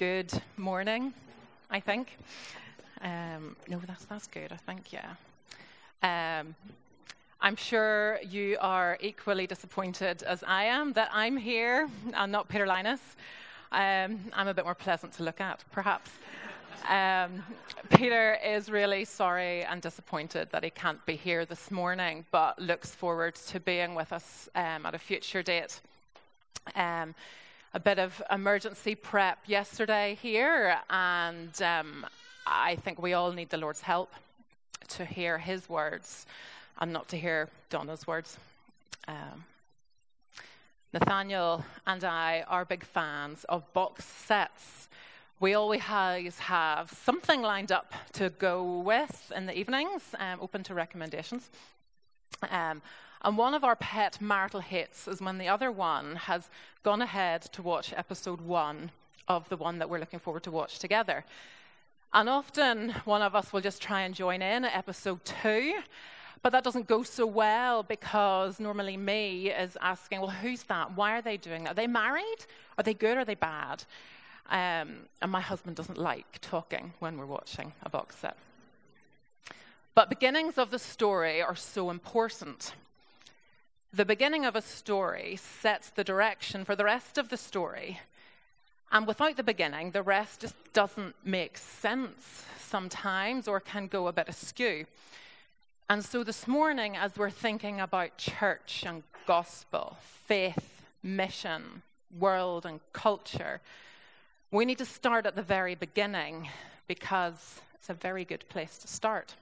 good morning, I think. Um, no, that's, that's good, I think, yeah. Um, I'm sure you are equally disappointed as I am that I'm here and not Peter Linus. Um, I'm a bit more pleasant to look at, perhaps. Um, Peter is really sorry and disappointed that he can't be here this morning, but looks forward to being with us um, at a future date. Um, a bit of emergency prep yesterday here, and um, I think we all need the Lord's help to hear His words and not to hear Donna's words. Um, Nathaniel and I are big fans of box sets we always have something lined up to go with in the evenings, um, open to recommendations. Um, and one of our pet marital hits is when the other one has gone ahead to watch episode one of the one that we're looking forward to watch together. And often one of us will just try and join in at episode two, but that doesn't go so well because normally me is asking, well, who's that? Why are they doing that? Are they married? Are they good? Are they bad? Um, and my husband doesn't like talking when we're watching a box set. But beginnings of the story are so important. The beginning of a story sets the direction for the rest of the story. And without the beginning, the rest just doesn't make sense sometimes or can go a bit askew. And so this morning, as we're thinking about church and gospel, faith, mission, world, and culture, we need to start at the very beginning because it's a very good place to start.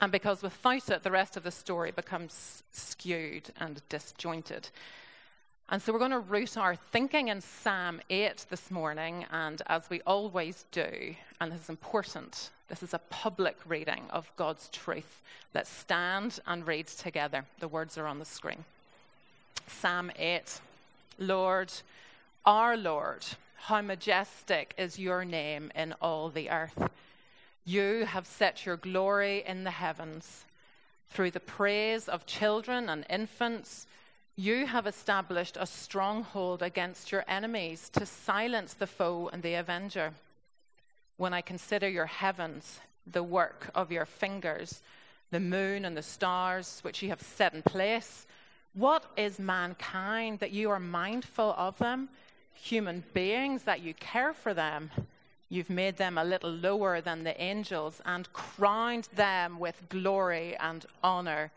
And because without it, the rest of the story becomes skewed and disjointed. And so we're going to root our thinking in Psalm 8 this morning. And as we always do, and this is important, this is a public reading of God's truth. Let's stand and read together. The words are on the screen. Psalm 8 Lord, our Lord, how majestic is your name in all the earth. You have set your glory in the heavens. Through the praise of children and infants, you have established a stronghold against your enemies to silence the foe and the avenger. When I consider your heavens, the work of your fingers, the moon and the stars which you have set in place, what is mankind that you are mindful of them? human beings, that you care for them. You've made them a little lower than the angels and crowned them with glory and honor.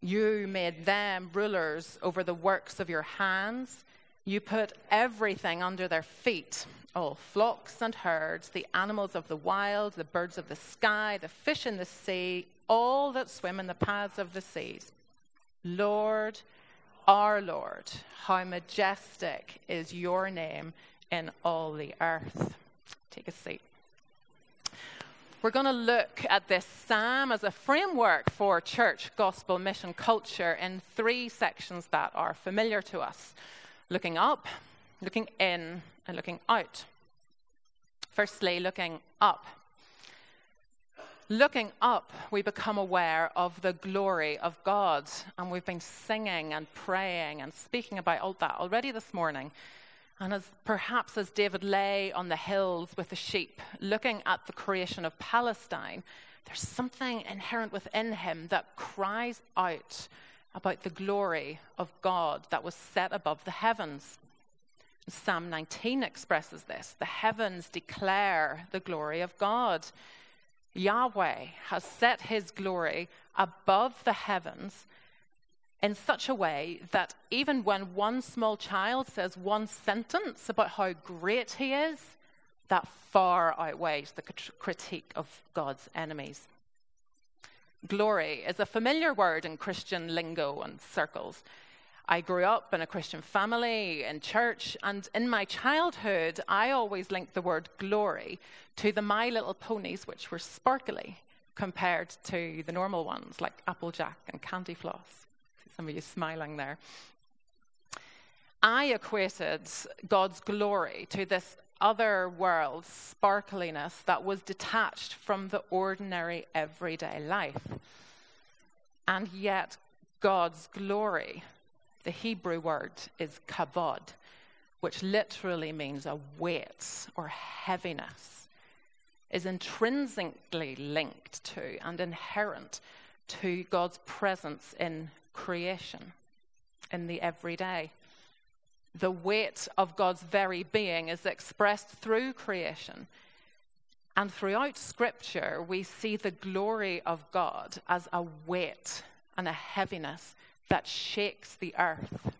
You made them rulers over the works of your hands. You put everything under their feet all flocks and herds, the animals of the wild, the birds of the sky, the fish in the sea, all that swim in the paths of the seas. Lord, our Lord, how majestic is your name in all the earth. Take a seat. We're going to look at this psalm as a framework for church, gospel, mission, culture in three sections that are familiar to us looking up, looking in, and looking out. Firstly, looking up. Looking up, we become aware of the glory of God. And we've been singing and praying and speaking about all that already this morning. And as perhaps as David lay on the hills with the sheep, looking at the creation of Palestine, there's something inherent within him that cries out about the glory of God that was set above the heavens. Psalm 19 expresses this the heavens declare the glory of God. Yahweh has set his glory above the heavens in such a way that even when one small child says one sentence about how great he is, that far outweighs the critique of God's enemies. Glory is a familiar word in Christian lingo and circles. I grew up in a Christian family, in church, and in my childhood, I always linked the word glory to the My Little Ponies, which were sparkly compared to the normal ones like Applejack and Candyfloss. Some of you smiling there. I equated God's glory to this other world sparkliness that was detached from the ordinary everyday life. And yet, God's glory the Hebrew word is kavod, which literally means a weight or heaviness, is intrinsically linked to and inherent to God's presence in creation, in the everyday. The weight of God's very being is expressed through creation. And throughout Scripture, we see the glory of God as a weight and a heaviness that shakes the earth.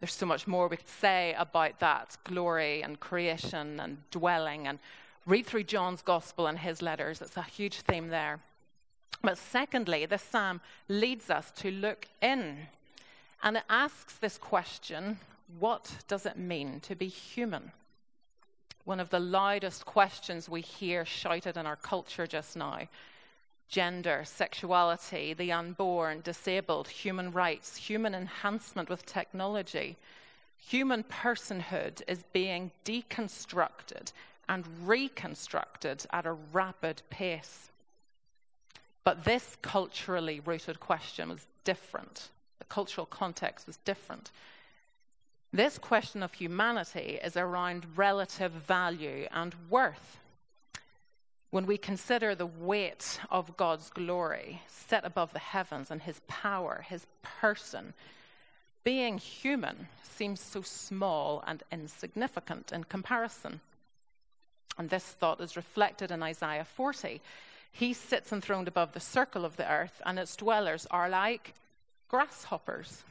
There's so much more we could say about that glory and creation and dwelling. And read through John's gospel and his letters, it's a huge theme there. But secondly, this psalm leads us to look in. And it asks this question what does it mean to be human? One of the loudest questions we hear shouted in our culture just now gender, sexuality, the unborn, disabled, human rights, human enhancement with technology. Human personhood is being deconstructed and reconstructed at a rapid pace. But this culturally rooted question was different. The cultural context was different. This question of humanity is around relative value and worth when we consider the weight of God's glory set above the heavens and his power, his person, being human seems so small and insignificant in comparison. And this thought is reflected in Isaiah 40. He sits enthroned above the circle of the earth, and its dwellers are like grasshoppers.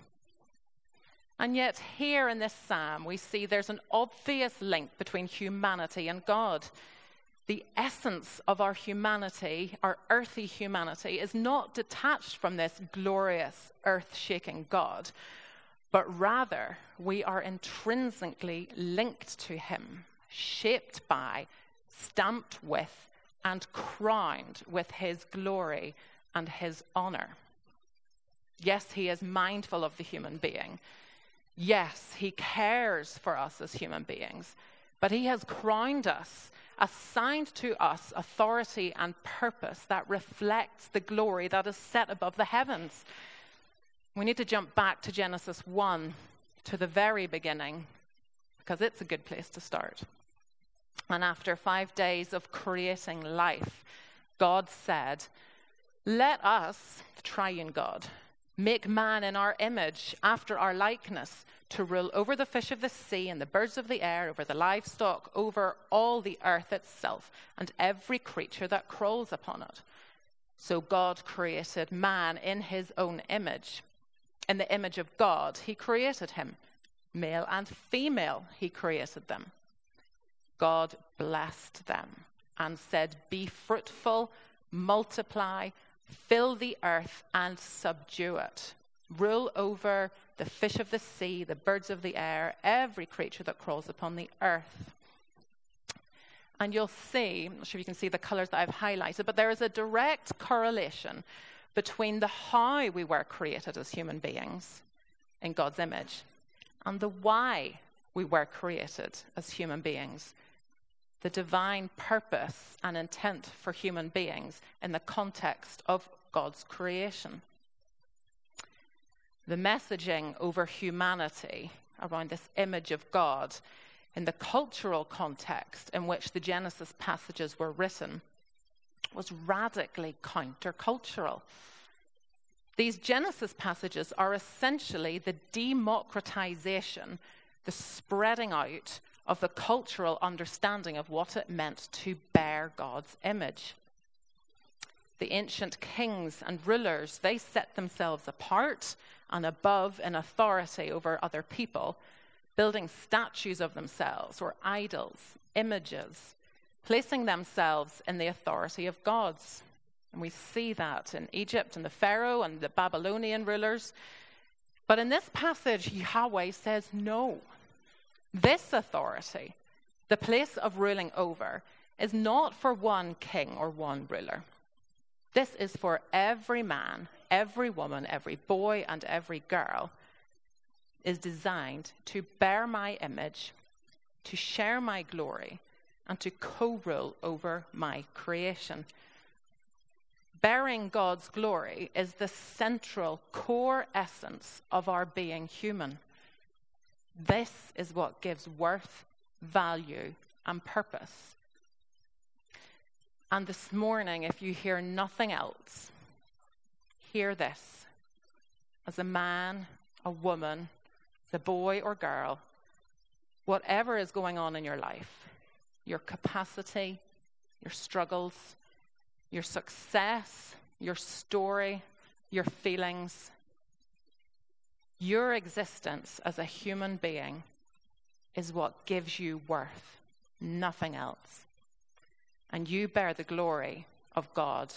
And yet, here in this psalm, we see there's an obvious link between humanity and God the essence of our humanity, our earthy humanity, is not detached from this glorious, earth shaking God, but rather we are intrinsically linked to Him, shaped by, stamped with, and crowned with His glory and His honor. Yes, He is mindful of the human being. Yes, He cares for us as human beings, but He has crowned us assigned to us authority and purpose that reflects the glory that is set above the heavens. We need to jump back to Genesis 1, to the very beginning, because it's a good place to start. And after five days of creating life, God said, Let us, the triune God, make man in our image, after our likeness to rule over the fish of the sea and the birds of the air, over the livestock, over all the earth itself, and every creature that crawls upon it. So God created man in his own image. In the image of God, he created him. Male and female, he created them. God blessed them and said, Be fruitful, multiply, fill the earth, and subdue it. Rule over the fish of the sea, the birds of the air, every creature that crawls upon the earth. And you'll see, I'm not sure if you can see the colors that I've highlighted, but there is a direct correlation between the how we were created as human beings in God's image and the why we were created as human beings. The divine purpose and intent for human beings in the context of God's creation the messaging over humanity around this image of God in the cultural context in which the Genesis passages were written was radically countercultural. These Genesis passages are essentially the democratization, the spreading out of the cultural understanding of what it meant to bear God's image. The ancient kings and rulers, they set themselves apart and above in authority over other people, building statues of themselves or idols, images, placing themselves in the authority of gods. And we see that in Egypt and the Pharaoh and the Babylonian rulers. But in this passage, Yahweh says no. This authority, the place of ruling over, is not for one king or one ruler. This is for every man every woman, every boy, and every girl is designed to bear my image, to share my glory, and to co rule over my creation. Bearing God's glory is the central core essence of our being human. This is what gives worth, value, and purpose. And this morning, if you hear nothing else, hear this. As a man, a woman, as a boy or girl, whatever is going on in your life, your capacity, your struggles, your success, your story, your feelings, your existence as a human being is what gives you worth, nothing else. And you bear the glory of God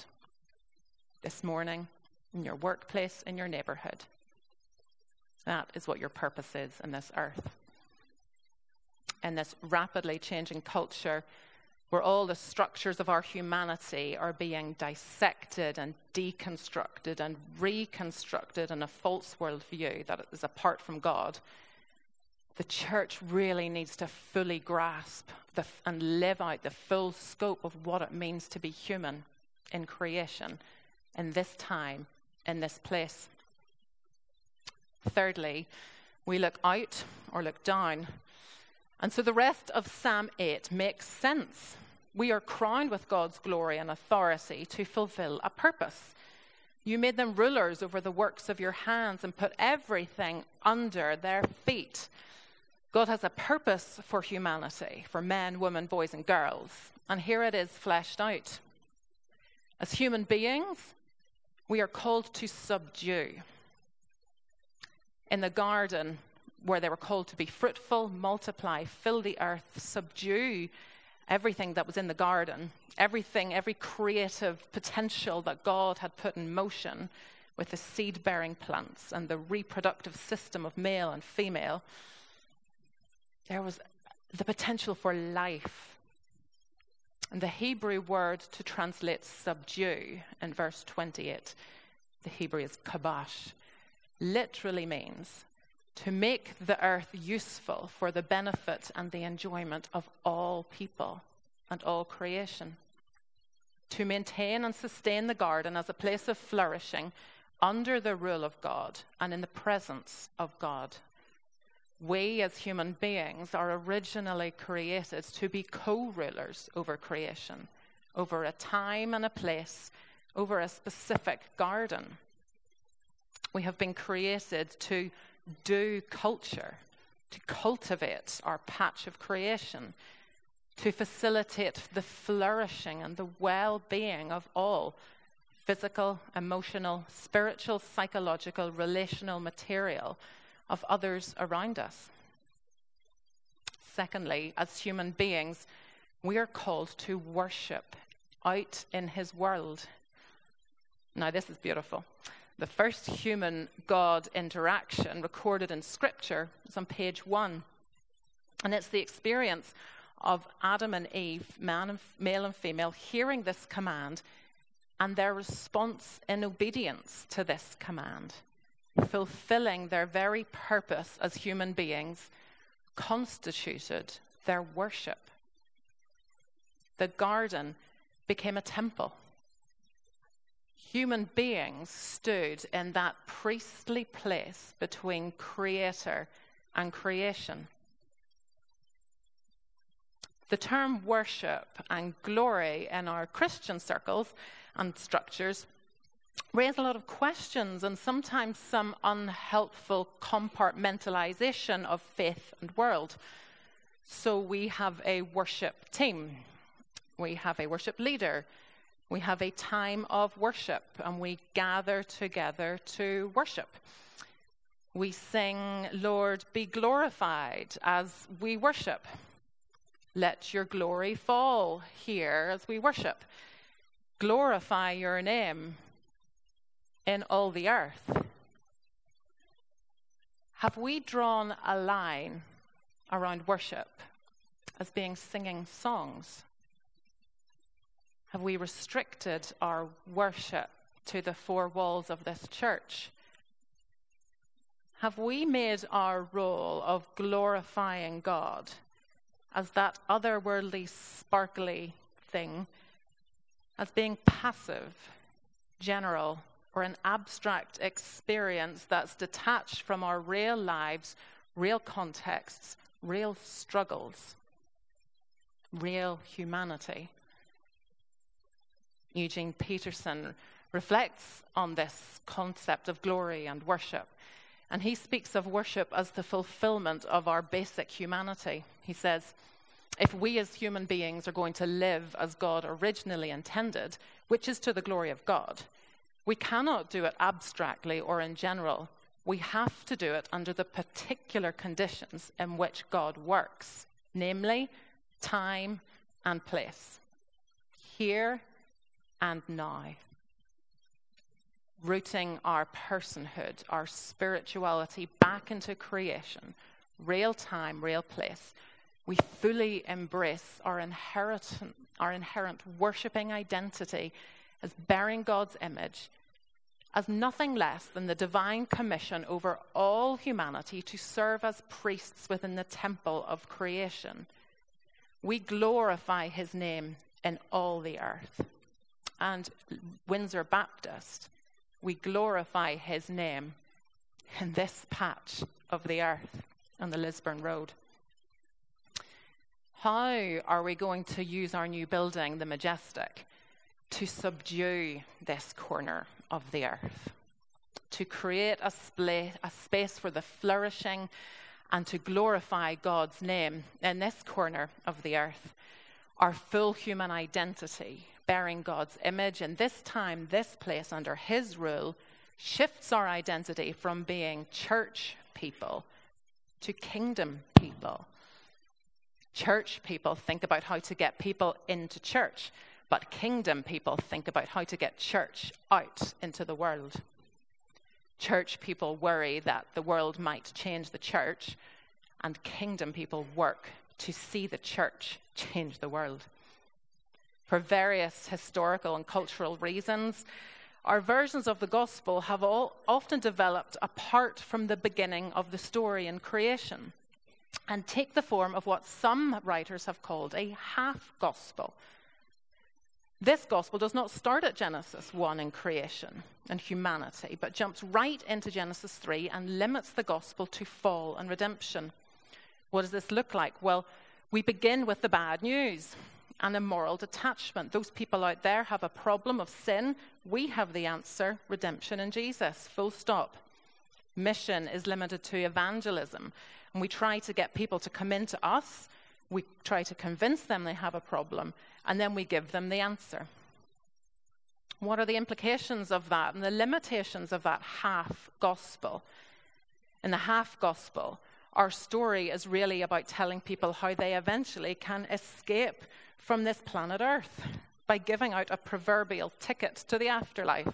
this morning, in your workplace, in your neighborhood. That is what your purpose is in this earth. In this rapidly changing culture, where all the structures of our humanity are being dissected and deconstructed and reconstructed in a false worldview that is apart from God, the church really needs to fully grasp the, and live out the full scope of what it means to be human in creation in this time, in this place. Thirdly, we look out or look down. And so the rest of Psalm 8 makes sense we are crowned with God's glory and authority to fulfill a purpose. You made them rulers over the works of your hands and put everything under their feet. God has a purpose for humanity, for men, women, boys, and girls. And here it is fleshed out. As human beings, we are called to subdue. In the garden, where they were called to be fruitful, multiply, fill the earth, subdue everything that was in the garden, everything, every creative potential that God had put in motion with the seed bearing plants and the reproductive system of male and female, there was the potential for life. And the Hebrew word to translate subdue in verse 28, the Hebrew is kabash, literally means to make the earth useful for the benefit and the enjoyment of all people and all creation. To maintain and sustain the garden as a place of flourishing under the rule of God and in the presence of God. We as human beings are originally created to be co rulers over creation, over a time and a place, over a specific garden. We have been created to do culture, to cultivate our patch of creation, to facilitate the flourishing and the well being of all physical, emotional, spiritual, psychological, relational material of others around us. Secondly, as human beings, we are called to worship out in His world. Now, this is beautiful. The first human God interaction recorded in Scripture is on page one. And it's the experience of Adam and Eve, man and, male and female, hearing this command and their response in obedience to this command, fulfilling their very purpose as human beings, constituted their worship. The garden became a temple human beings stood in that priestly place between creator and creation. The term worship and glory in our Christian circles and structures raise a lot of questions and sometimes some unhelpful compartmentalization of faith and world. So we have a worship team, we have a worship leader, we have a time of worship and we gather together to worship. We sing, Lord, be glorified as we worship. Let your glory fall here as we worship. Glorify your name in all the earth. Have we drawn a line around worship as being singing songs? Have we restricted our worship to the four walls of this church? Have we made our role of glorifying God as that otherworldly, sparkly thing as being passive, general, or an abstract experience that's detached from our real lives, real contexts, real struggles, real humanity. Eugene Peterson reflects on this concept of glory and worship. And he speaks of worship as the fulfillment of our basic humanity. He says, if we as human beings are going to live as God originally intended, which is to the glory of God, we cannot do it abstractly or in general. We have to do it under the particular conditions in which God works, namely time and place, here and now. Rooting our personhood, our spirituality back into creation, real time, real place we fully embrace our inherent, our inherent worshipping identity as bearing God's image as nothing less than the divine commission over all humanity to serve as priests within the temple of creation. We glorify his name in all the earth. And Windsor Baptist, we glorify his name in this patch of the earth on the Lisburn Road. How are we going to use our new building, the Majestic, to subdue this corner of the earth? To create a, spla- a space for the flourishing and to glorify God's name in this corner of the earth? Our full human identity, bearing God's image and this time, this place, under His rule, shifts our identity from being church people to kingdom people Church people think about how to get people into church, but kingdom people think about how to get church out into the world. Church people worry that the world might change the church, and kingdom people work to see the church change the world. For various historical and cultural reasons, our versions of the gospel have all often developed apart from the beginning of the story in creation and take the form of what some writers have called a half gospel. This gospel does not start at Genesis 1 in creation and humanity, but jumps right into Genesis 3 and limits the gospel to fall and redemption. What does this look like? Well, we begin with the bad news and a moral detachment. Those people out there have a problem of sin. We have the answer redemption in Jesus. Full stop. Mission is limited to evangelism. And we try to get people to come into us. We try to convince them they have a problem, and then we give them the answer. What are the implications of that and the limitations of that half gospel? In the half gospel, our story is really about telling people how they eventually can escape from this planet Earth by giving out a proverbial ticket to the afterlife.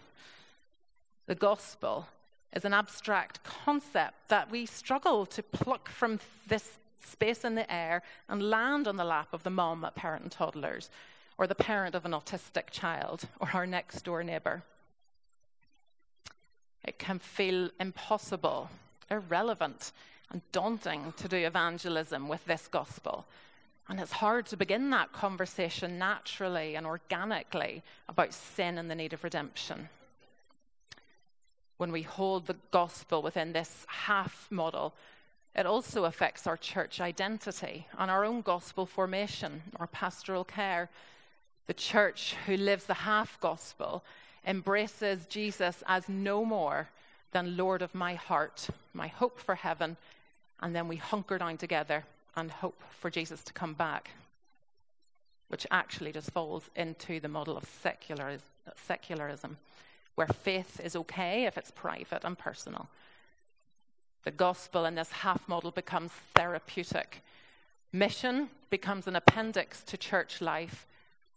The gospel is an abstract concept that we struggle to pluck from this space in the air and land on the lap of the mom at parent and toddlers, or the parent of an autistic child, or our next door neighbour. It can feel impossible, irrelevant, and daunting to do evangelism with this gospel. And it's hard to begin that conversation naturally and organically about sin and the need of redemption when we hold the gospel within this half model, it also affects our church identity and our own gospel formation, our pastoral care. The church who lives the half gospel embraces Jesus as no more than Lord of my heart, my hope for heaven, and then we hunker down together and hope for Jesus to come back, which actually just falls into the model of secularism where faith is okay if it's private and personal. The gospel in this half model becomes therapeutic. Mission becomes an appendix to church life.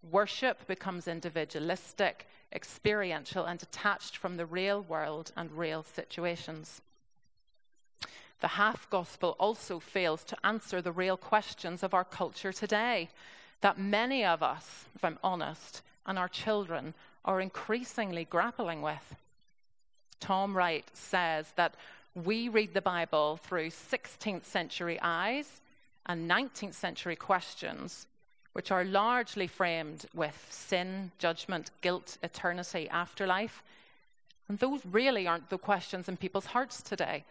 Worship becomes individualistic, experiential, and detached from the real world and real situations. The half gospel also fails to answer the real questions of our culture today that many of us, if I'm honest, and our children are increasingly grappling with. Tom Wright says that we read the Bible through 16th century eyes and 19th century questions, which are largely framed with sin, judgment, guilt, eternity, afterlife. And those really aren't the questions in people's hearts today.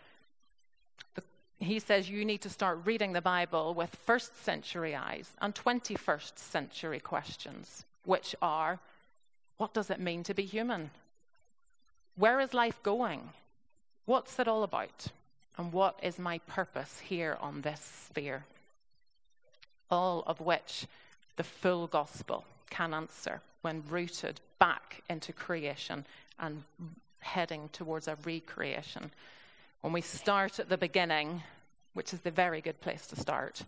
He says you need to start reading the Bible with first century eyes and 21st century questions, which are what does it mean to be human? Where is life going? What's it all about? And what is my purpose here on this sphere? All of which the full gospel can answer when rooted back into creation and heading towards a recreation. When we start at the beginning, which is the very good place to start,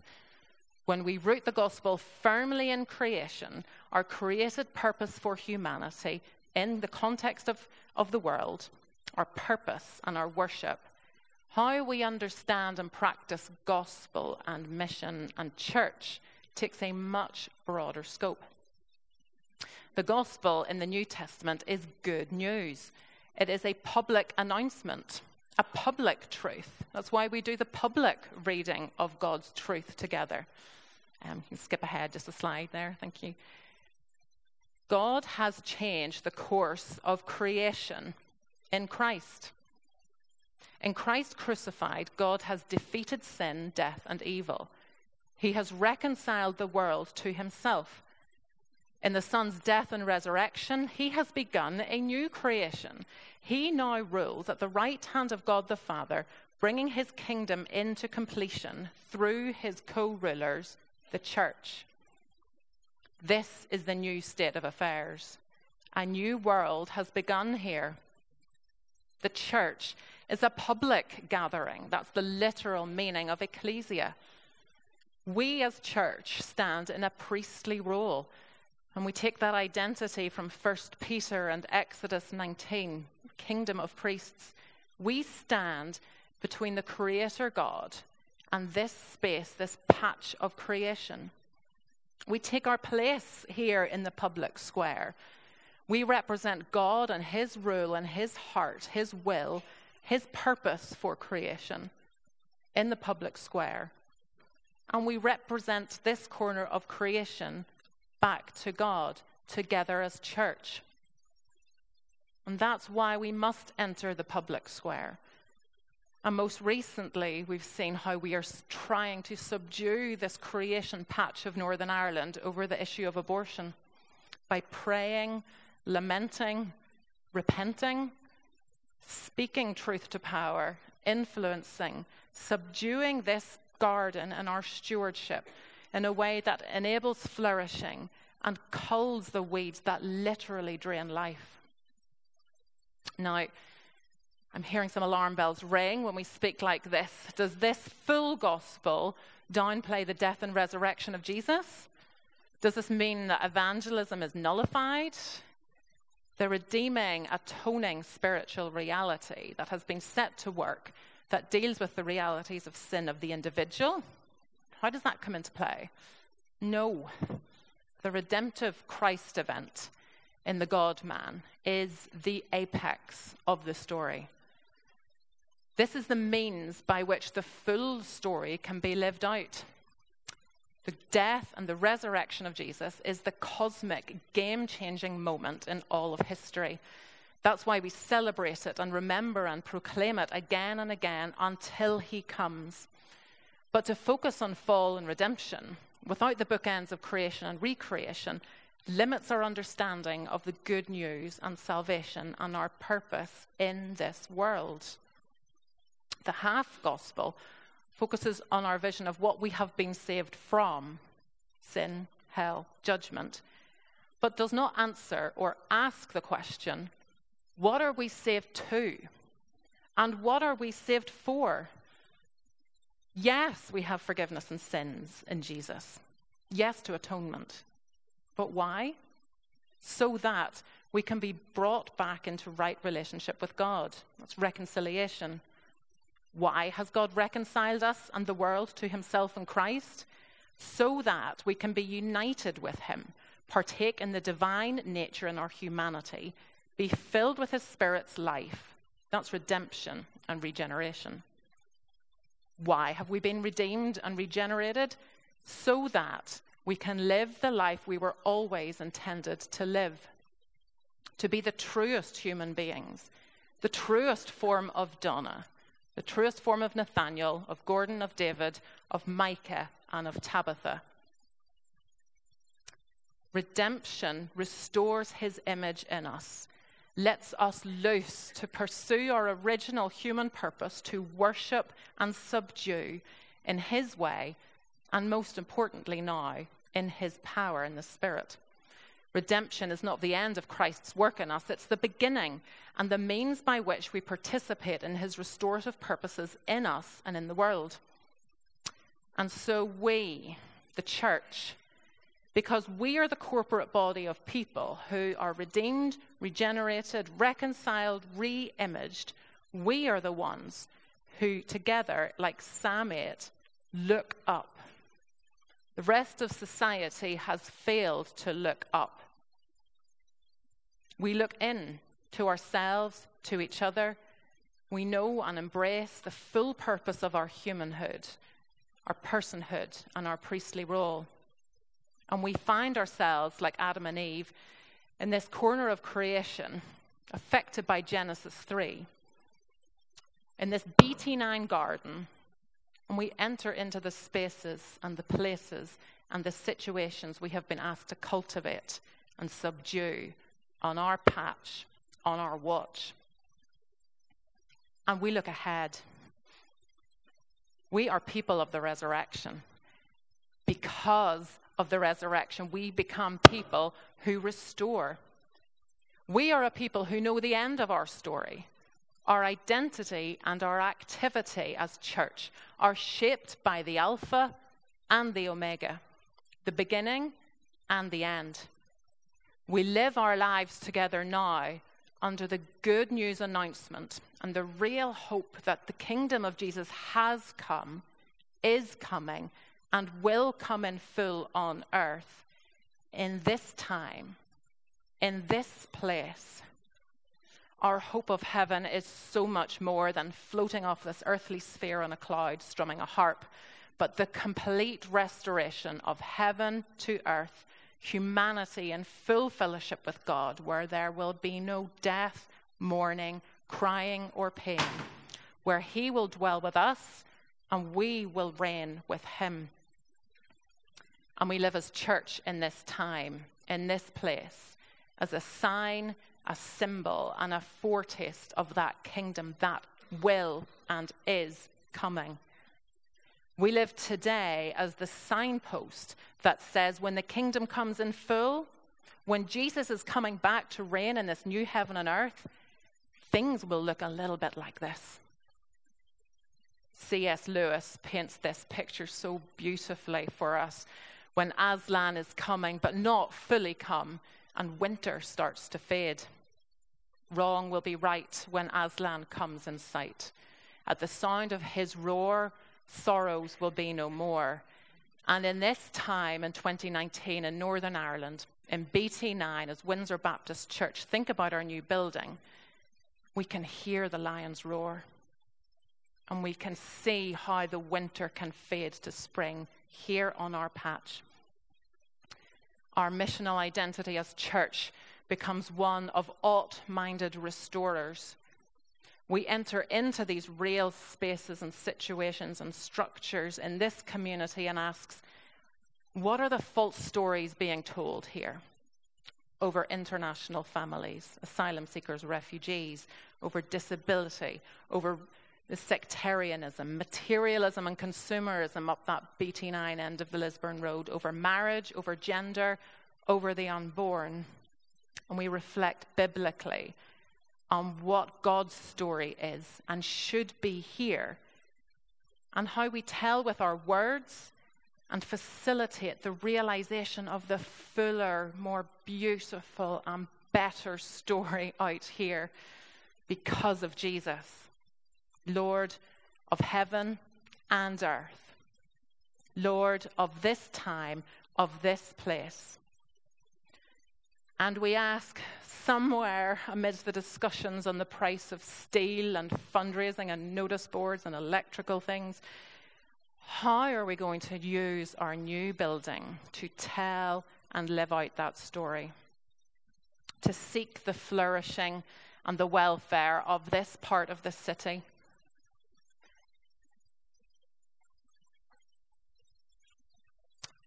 when we root the gospel firmly in creation, our created purpose for humanity in the context of, of the world, our purpose and our worship, how we understand and practice gospel and mission and church takes a much broader scope. The gospel in the New Testament is good news. It is a public announcement, a public truth. That's why we do the public reading of God's truth together. Um, you can skip ahead just a slide there. Thank you. God has changed the course of creation in Christ. In Christ crucified, God has defeated sin, death, and evil. He has reconciled the world to himself. In the Son's death and resurrection, he has begun a new creation. He now rules at the right hand of God the Father, bringing his kingdom into completion through his co rulers, the church. This is the new state of affairs. A new world has begun here. The church is a public gathering. That's the literal meaning of ecclesia. We as church stand in a priestly role, and we take that identity from 1 Peter and Exodus 19, kingdom of priests. We stand between the Creator God and this space, this patch of creation. We take our place here in the public square. We represent God and His rule and His heart, His will, His purpose for creation in the public square. And we represent this corner of creation back to God together as church. And that's why we must enter the public square. And most recently, we've seen how we are trying to subdue this creation patch of Northern Ireland over the issue of abortion by praying, lamenting, repenting, speaking truth to power, influencing, subduing this garden and our stewardship in a way that enables flourishing and culls the weeds that literally drain life. Now, I'm hearing some alarm bells ring when we speak like this. Does this full gospel downplay the death and resurrection of Jesus? Does this mean that evangelism is nullified? The redeeming, atoning spiritual reality that has been set to work that deals with the realities of sin of the individual. How does that come into play? No. The redemptive Christ event in the God man is the apex of the story. This is the means by which the full story can be lived out. The death and the resurrection of Jesus is the cosmic, game changing moment in all of history. That's why we celebrate it and remember and proclaim it again and again until he comes. But to focus on fall and redemption without the bookends of creation and recreation limits our understanding of the good news and salvation and our purpose in this world the half gospel focuses on our vision of what we have been saved from sin, hell, judgment, but does not answer or ask the question what are we saved to? And what are we saved for? Yes, we have forgiveness and sins in Jesus. Yes to atonement. But why? So that we can be brought back into right relationship with God. That's reconciliation. Why has God reconciled us and the world to himself in Christ? So that we can be united with him, partake in the divine nature in our humanity, be filled with his Spirit's life. That's redemption and regeneration. Why have we been redeemed and regenerated? So that we can live the life we were always intended to live. To be the truest human beings, the truest form of Donna, the truest form of Nathaniel, of Gordon, of David, of Micah, and of Tabitha. Redemption restores his image in us, lets us loose to pursue our original human purpose to worship and subdue in his way, and most importantly now, in his power in the Spirit. Redemption is not the end of Christ's work in us, it's the beginning and the means by which we participate in his restorative purposes in us and in the world. And so we, the church, because we are the corporate body of people who are redeemed, regenerated, reconciled, re imaged, we are the ones who, together, like 8, look up. The rest of society has failed to look up. We look in to ourselves, to each other. We know and embrace the full purpose of our humanhood, our personhood, and our priestly role. And we find ourselves, like Adam and Eve, in this corner of creation, affected by Genesis 3, in this BT9 garden, and we enter into the spaces and the places and the situations we have been asked to cultivate and subdue on our patch, on our watch. And we look ahead. We are people of the resurrection. Because of the resurrection, we become people who restore. We are a people who know the end of our story. Our identity and our activity as church are shaped by the Alpha and the Omega, the beginning and the end. We live our lives together now under the good news announcement and the real hope that the kingdom of Jesus has come, is coming, and will come in full on earth in this time, in this place. Our hope of heaven is so much more than floating off this earthly sphere on a cloud, strumming a harp, but the complete restoration of heaven to earth humanity in full fellowship with God, where there will be no death, mourning, crying, or pain, where He will dwell with us and we will reign with Him. And we live as church in this time, in this place, as a sign, a symbol, and a foretaste of that kingdom that will and is coming. We live today as the signpost that says when the kingdom comes in full, when Jesus is coming back to reign in this new heaven and earth, things will look a little bit like this. C.S. Lewis paints this picture so beautifully for us when Aslan is coming, but not fully come, and winter starts to fade. Wrong will be right when Aslan comes in sight. At the sound of his roar, sorrows will be no more. And in this time in 2019 in Northern Ireland, in BT9 as Windsor Baptist Church, think about our new building. We can hear the lions roar. And we can see how the winter can fade to spring here on our patch. Our missional identity as church becomes one of alt minded restorers we enter into these real spaces and situations and structures in this community and asks, what are the false stories being told here over international families, asylum seekers, refugees, over disability, over the sectarianism, materialism, and consumerism up that BT9 end of the Lisburn Road, over marriage, over gender, over the unborn. And we reflect biblically on what God's story is and should be here, and how we tell with our words and facilitate the realization of the fuller, more beautiful, and better story out here because of Jesus, Lord of heaven and earth, Lord of this time, of this place. And we ask somewhere amidst the discussions on the price of steel and fundraising and notice boards and electrical things, how are we going to use our new building to tell and live out that story? To seek the flourishing and the welfare of this part of the city,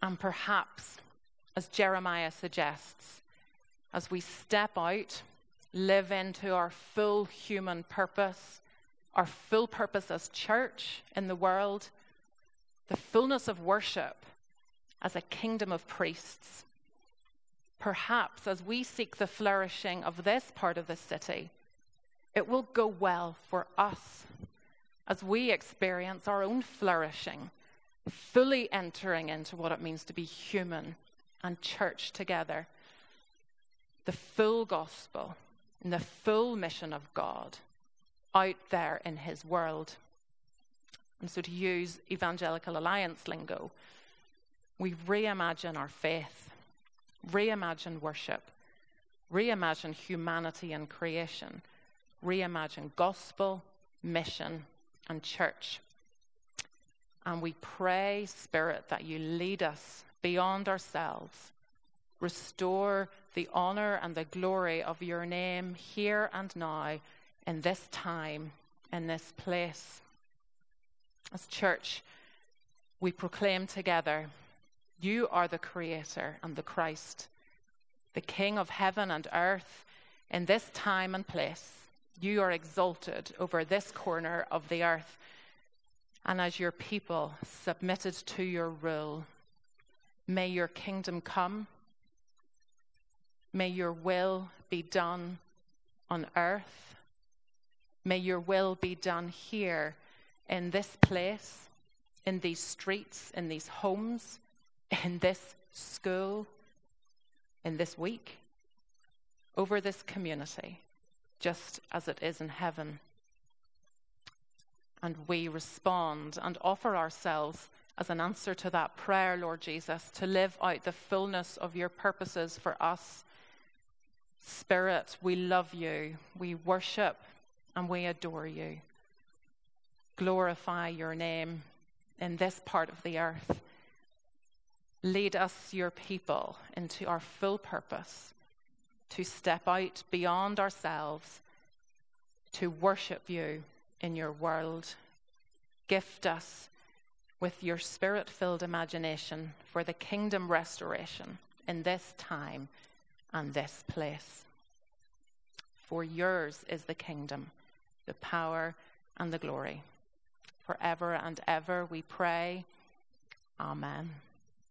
And perhaps, as Jeremiah suggests, as we step out, live into our full human purpose, our full purpose as church in the world, the fullness of worship as a kingdom of priests. Perhaps as we seek the flourishing of this part of the city, it will go well for us as we experience our own flourishing, fully entering into what it means to be human and church together. The full gospel and the full mission of God out there in his world. And so, to use Evangelical Alliance lingo, we reimagine our faith, reimagine worship, reimagine humanity and creation, reimagine gospel, mission, and church. And we pray, Spirit, that you lead us beyond ourselves. Restore the honor and the glory of your name here and now, in this time, in this place. As church, we proclaim together you are the Creator and the Christ, the King of heaven and earth, in this time and place. You are exalted over this corner of the earth. And as your people submitted to your rule, may your kingdom come. May your will be done on earth. May your will be done here in this place, in these streets, in these homes, in this school, in this week, over this community just as it is in heaven. And we respond and offer ourselves as an answer to that prayer, Lord Jesus, to live out the fullness of your purposes for us. Spirit, we love you, we worship, and we adore you. Glorify your name in this part of the earth. Lead us, your people, into our full purpose to step out beyond ourselves to worship you in your world. Gift us with your spirit filled imagination for the kingdom restoration in this time and this place. For yours is the kingdom, the power, and the glory. Forever and ever we pray. Amen.